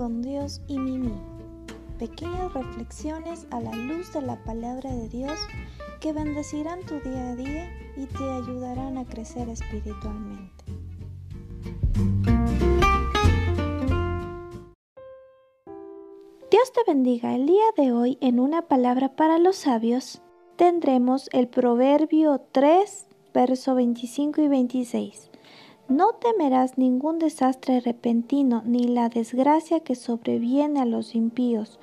con Dios y Mimi. Pequeñas reflexiones a la luz de la palabra de Dios que bendecirán tu día a día y te ayudarán a crecer espiritualmente. Dios te bendiga. El día de hoy en una palabra para los sabios tendremos el Proverbio 3, verso 25 y 26. No temerás ningún desastre repentino ni la desgracia que sobreviene a los impíos,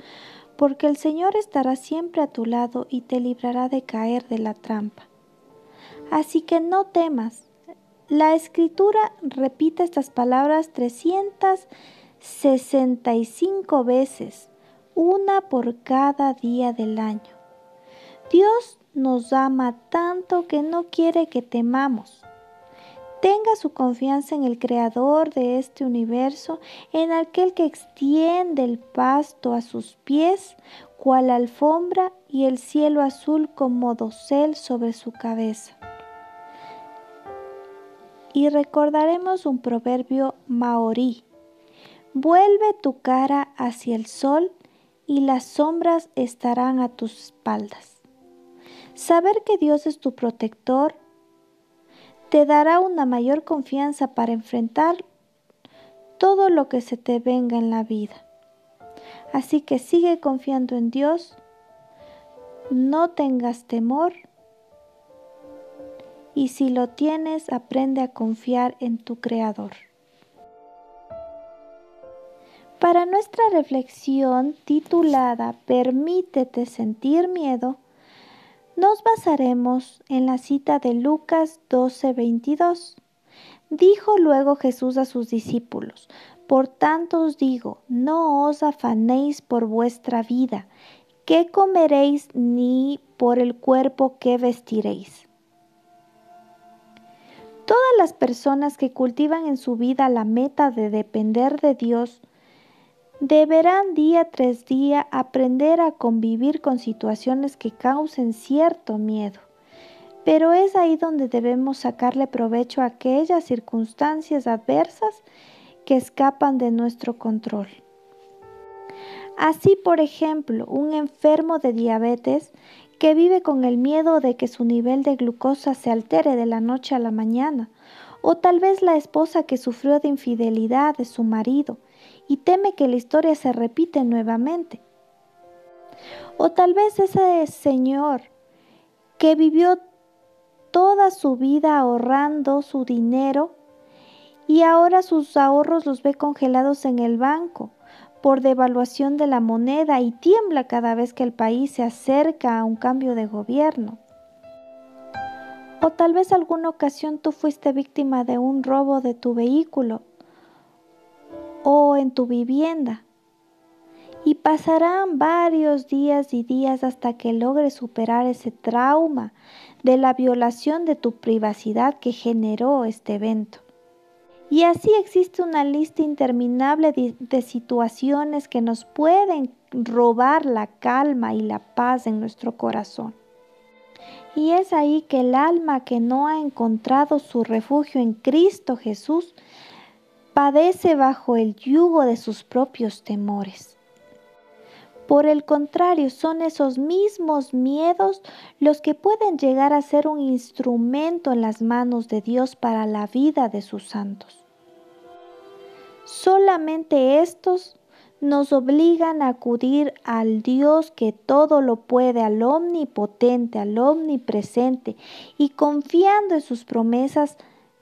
porque el Señor estará siempre a tu lado y te librará de caer de la trampa. Así que no temas. La escritura repite estas palabras 365 veces, una por cada día del año. Dios nos ama tanto que no quiere que temamos tenga su confianza en el Creador de este universo, en aquel que extiende el pasto a sus pies, cual alfombra, y el cielo azul como dosel sobre su cabeza. Y recordaremos un proverbio maorí. Vuelve tu cara hacia el sol y las sombras estarán a tus espaldas. Saber que Dios es tu protector te dará una mayor confianza para enfrentar todo lo que se te venga en la vida. Así que sigue confiando en Dios, no tengas temor y si lo tienes, aprende a confiar en tu Creador. Para nuestra reflexión titulada Permítete sentir miedo, nos basaremos en la cita de Lucas 12:22. Dijo luego Jesús a sus discípulos, Por tanto os digo, no os afanéis por vuestra vida, qué comeréis ni por el cuerpo que vestiréis. Todas las personas que cultivan en su vida la meta de depender de Dios, deberán día tras día aprender a convivir con situaciones que causen cierto miedo. Pero es ahí donde debemos sacarle provecho a aquellas circunstancias adversas que escapan de nuestro control. Así, por ejemplo, un enfermo de diabetes que vive con el miedo de que su nivel de glucosa se altere de la noche a la mañana, o tal vez la esposa que sufrió de infidelidad de su marido y teme que la historia se repite nuevamente. O tal vez ese señor que vivió toda su vida ahorrando su dinero y ahora sus ahorros los ve congelados en el banco por devaluación de la moneda y tiembla cada vez que el país se acerca a un cambio de gobierno. O tal vez alguna ocasión tú fuiste víctima de un robo de tu vehículo en tu vivienda. Y pasarán varios días y días hasta que logres superar ese trauma de la violación de tu privacidad que generó este evento. Y así existe una lista interminable de, situaciones que nos pueden robar la calma y la paz en nuestro corazón. Y es ahí que el alma que no ha encontrado su refugio en Cristo Jesús padece bajo el yugo de sus propios temores. Por el contrario, son esos mismos miedos los que pueden llegar a ser un instrumento en las manos de Dios para la vida de sus santos. Solamente estos nos obligan a acudir al Dios que todo lo puede, al omnipotente, al omnipresente, y confiando en sus promesas,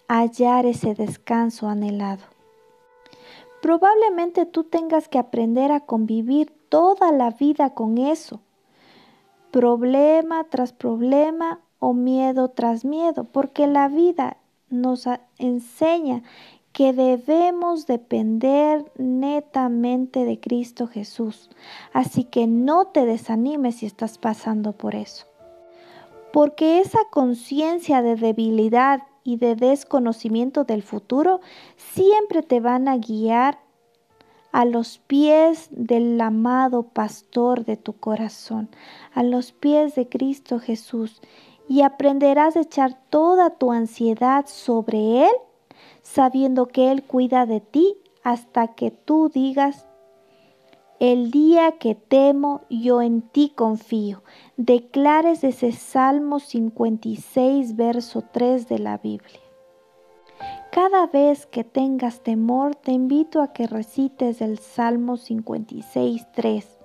hallar ese descanso anhelado. Probablemente tú tengas que aprender a convivir toda la vida con eso. Problema tras problema o miedo tras miedo, porque la vida nos enseña que debemos depender netamente de Cristo Jesús. Así que no te desanimes si estás pasando por eso. Porque esa conciencia de debilidad y de desconocimiento del futuro siempre te van a guiar a los pies del amado pastor de tu corazón, a los pies de Cristo Jesús, y aprenderás a echar toda tu ansiedad sobre Él, sabiendo que Él cuida de ti hasta que tú digas, El día que temo, yo en ti confío. Declares ese Salmo 56, verso 3 de la Biblia. Cada vez que tengas temor, te invito a que recites el Salmo 56, 3.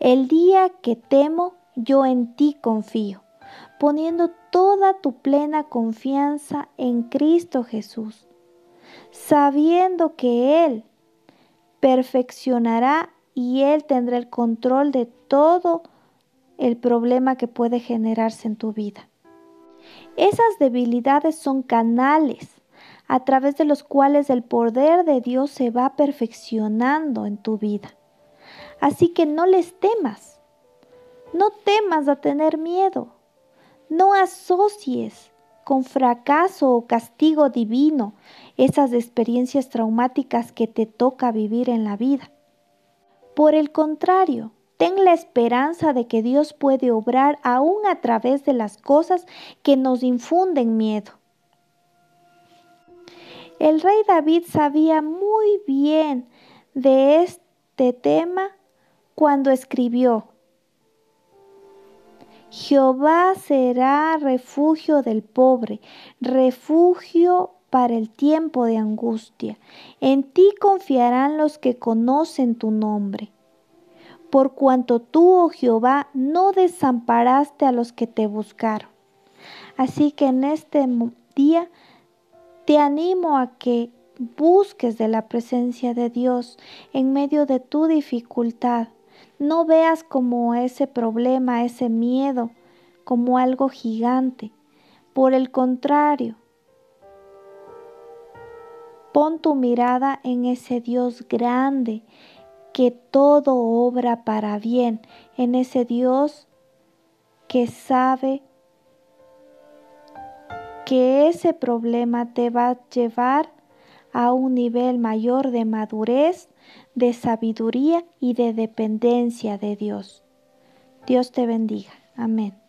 El día que temo, yo en ti confío, poniendo toda tu plena confianza en Cristo Jesús, sabiendo que Él perfeccionará y Él tendrá el control de todo el problema que puede generarse en tu vida. Esas debilidades son canales a través de los cuales el poder de Dios se va perfeccionando en tu vida. Así que no les temas, no temas a tener miedo, no asocies con fracaso o castigo divino esas experiencias traumáticas que te toca vivir en la vida. Por el contrario, ten la esperanza de que Dios puede obrar aún a través de las cosas que nos infunden miedo. El rey David sabía muy bien de este tema cuando escribió, Jehová será refugio del pobre, refugio para el tiempo de angustia. En ti confiarán los que conocen tu nombre. Por cuanto tú, oh Jehová, no desamparaste a los que te buscaron. Así que en este día te animo a que busques de la presencia de Dios en medio de tu dificultad. No veas como ese problema, ese miedo, como algo gigante. Por el contrario, Pon tu mirada en ese Dios grande que todo obra para bien, en ese Dios que sabe que ese problema te va a llevar a un nivel mayor de madurez, de sabiduría y de dependencia de Dios. Dios te bendiga. Amén.